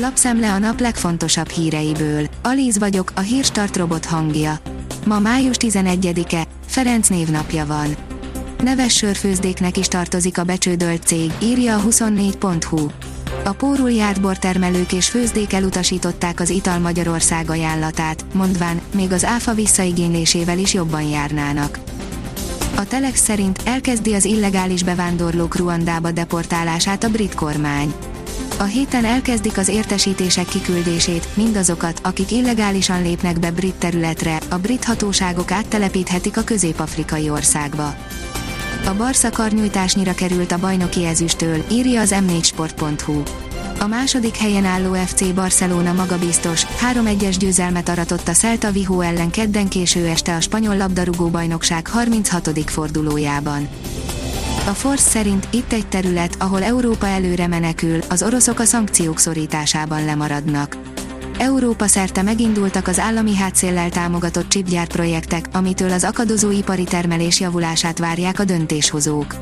Lapszemle a nap legfontosabb híreiből. Alíz vagyok, a hírstart robot hangja. Ma május 11-e, Ferenc névnapja van. Neves sörfőzdéknek is tartozik a becsődölt cég, írja a 24.hu. A pórul járt bortermelők és főzdék elutasították az Ital Magyarország ajánlatát, mondván, még az áfa visszaigénylésével is jobban járnának. A Telex szerint elkezdi az illegális bevándorlók Ruandába deportálását a brit kormány. A héten elkezdik az értesítések kiküldését, mindazokat, akik illegálisan lépnek be brit területre, a brit hatóságok áttelepíthetik a közép-afrikai országba. A Barca karnyújtásnyira került a bajnoki ezüstől, írja az m4sport.hu. A második helyen álló FC Barcelona magabiztos, 3-1-es győzelmet aratott a Celta Vigo ellen kedden késő este a spanyol labdarúgó bajnokság 36. fordulójában. A Force szerint itt egy terület, ahol Európa előre menekül, az oroszok a szankciók szorításában lemaradnak. Európa szerte megindultak az állami hátszéllel támogatott projektek, amitől az akadozó ipari termelés javulását várják a döntéshozók.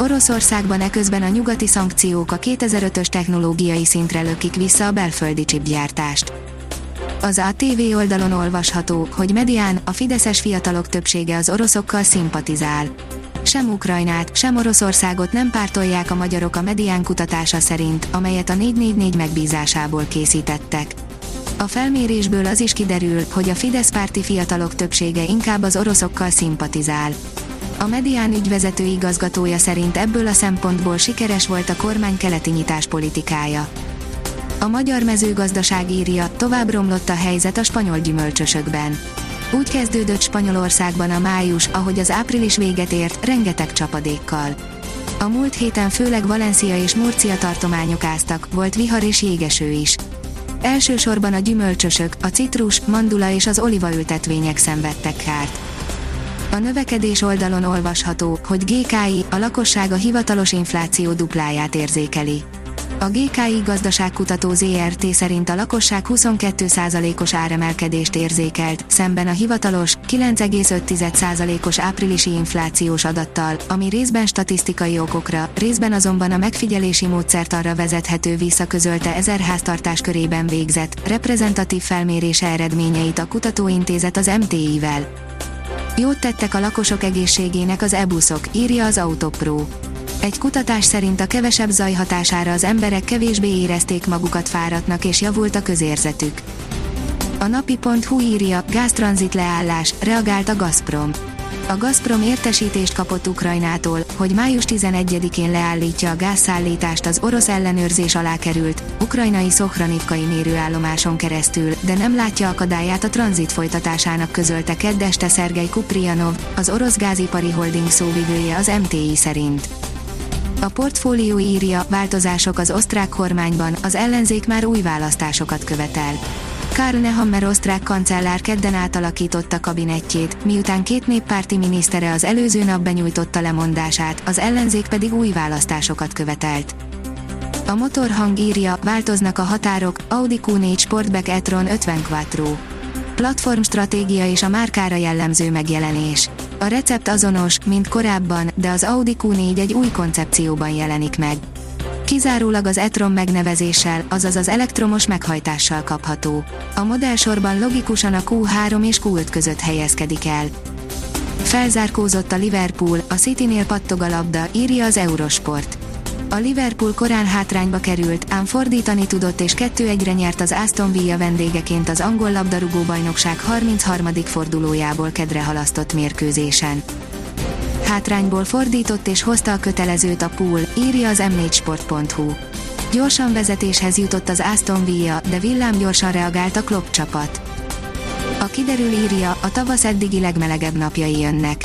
Oroszországban eközben a nyugati szankciók a 2005-ös technológiai szintre lökik vissza a belföldi csipgyártást. Az ATV oldalon olvasható, hogy medián a fideszes fiatalok többsége az oroszokkal szimpatizál. Sem Ukrajnát, sem Oroszországot nem pártolják a magyarok a medián kutatása szerint, amelyet a 444 megbízásából készítettek. A felmérésből az is kiderül, hogy a Fidesz párti fiatalok többsége inkább az oroszokkal szimpatizál. A Medián ügyvezető igazgatója szerint ebből a szempontból sikeres volt a kormány keleti nyitás politikája. A magyar mezőgazdaság írja, tovább romlott a helyzet a spanyol gyümölcsösökben. Úgy kezdődött Spanyolországban a május, ahogy az április véget ért, rengeteg csapadékkal. A múlt héten főleg Valencia és Murcia tartományok áztak, volt vihar és jégeső is. Elsősorban a gyümölcsösök, a citrus, mandula és az olivaültetvények szenvedtek kárt. A növekedés oldalon olvasható, hogy GKI, a lakosság a hivatalos infláció dupláját érzékeli. A GKI gazdaságkutató ZRT szerint a lakosság 22%-os áremelkedést érzékelt, szemben a hivatalos 9,5%-os áprilisi inflációs adattal, ami részben statisztikai okokra, részben azonban a megfigyelési módszert arra vezethető vissza közölte ezer háztartás körében végzett, reprezentatív felmérése eredményeit a kutatóintézet az MTI-vel. Jót tettek a lakosok egészségének az e-buszok, írja az Autopro. Egy kutatás szerint a kevesebb zaj hatására az emberek kevésbé érezték magukat fáradtnak és javult a közérzetük. A napi.hu írja, gáztranzit leállás, reagált a Gazprom. A Gazprom értesítést kapott Ukrajnától, hogy május 11-én leállítja a gázszállítást az orosz ellenőrzés alá került, ukrajnai Szohranivkai mérőállomáson keresztül, de nem látja akadályát a tranzit folytatásának közölte keddeste Szergej Kuprianov, az orosz gázipari holding szóvivője az MTI szerint. A portfólió írja, változások az osztrák kormányban, az ellenzék már új választásokat követel. Karl Nehammer osztrák kancellár kedden átalakította kabinettjét, miután két néppárti minisztere az előző nap benyújtotta lemondását, az ellenzék pedig új választásokat követelt. A motorhang írja, változnak a határok, Audi Q4 Sportback e-tron 50 Quattro. Platform stratégia és a márkára jellemző megjelenés. A recept azonos, mint korábban, de az Audi Q4 egy új koncepcióban jelenik meg. Kizárólag az e-tron megnevezéssel, azaz az elektromos meghajtással kapható. A modellsorban logikusan a Q3 és Q5 között helyezkedik el. Felzárkózott a Liverpool, a City-nél pattog a labda, írja az Eurosport. A Liverpool korán hátrányba került, ám fordítani tudott és 2-1-re nyert az Aston Villa vendégeként az angol labdarúgó bajnokság 33. fordulójából kedre halasztott mérkőzésen. Hátrányból fordított és hozta a kötelezőt a pool, írja az m4sport.hu. Gyorsan vezetéshez jutott az Aston Villa, de villám gyorsan reagált a Klopp csapat. A kiderül írja, a tavasz eddigi legmelegebb napjai jönnek.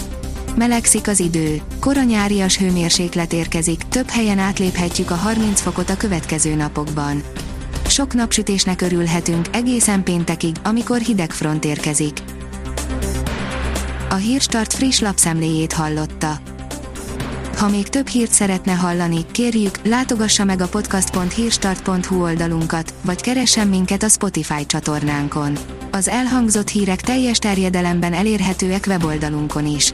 Melegszik az idő, koronyárias hőmérséklet érkezik, több helyen átléphetjük a 30 fokot a következő napokban. Sok napsütésnek örülhetünk egészen péntekig, amikor hideg front érkezik. A Hírstart friss lapszemléjét hallotta. Ha még több hírt szeretne hallani, kérjük, látogassa meg a podcast.hírstart.hu oldalunkat, vagy keressen minket a Spotify csatornánkon. Az elhangzott hírek teljes terjedelemben elérhetőek weboldalunkon is.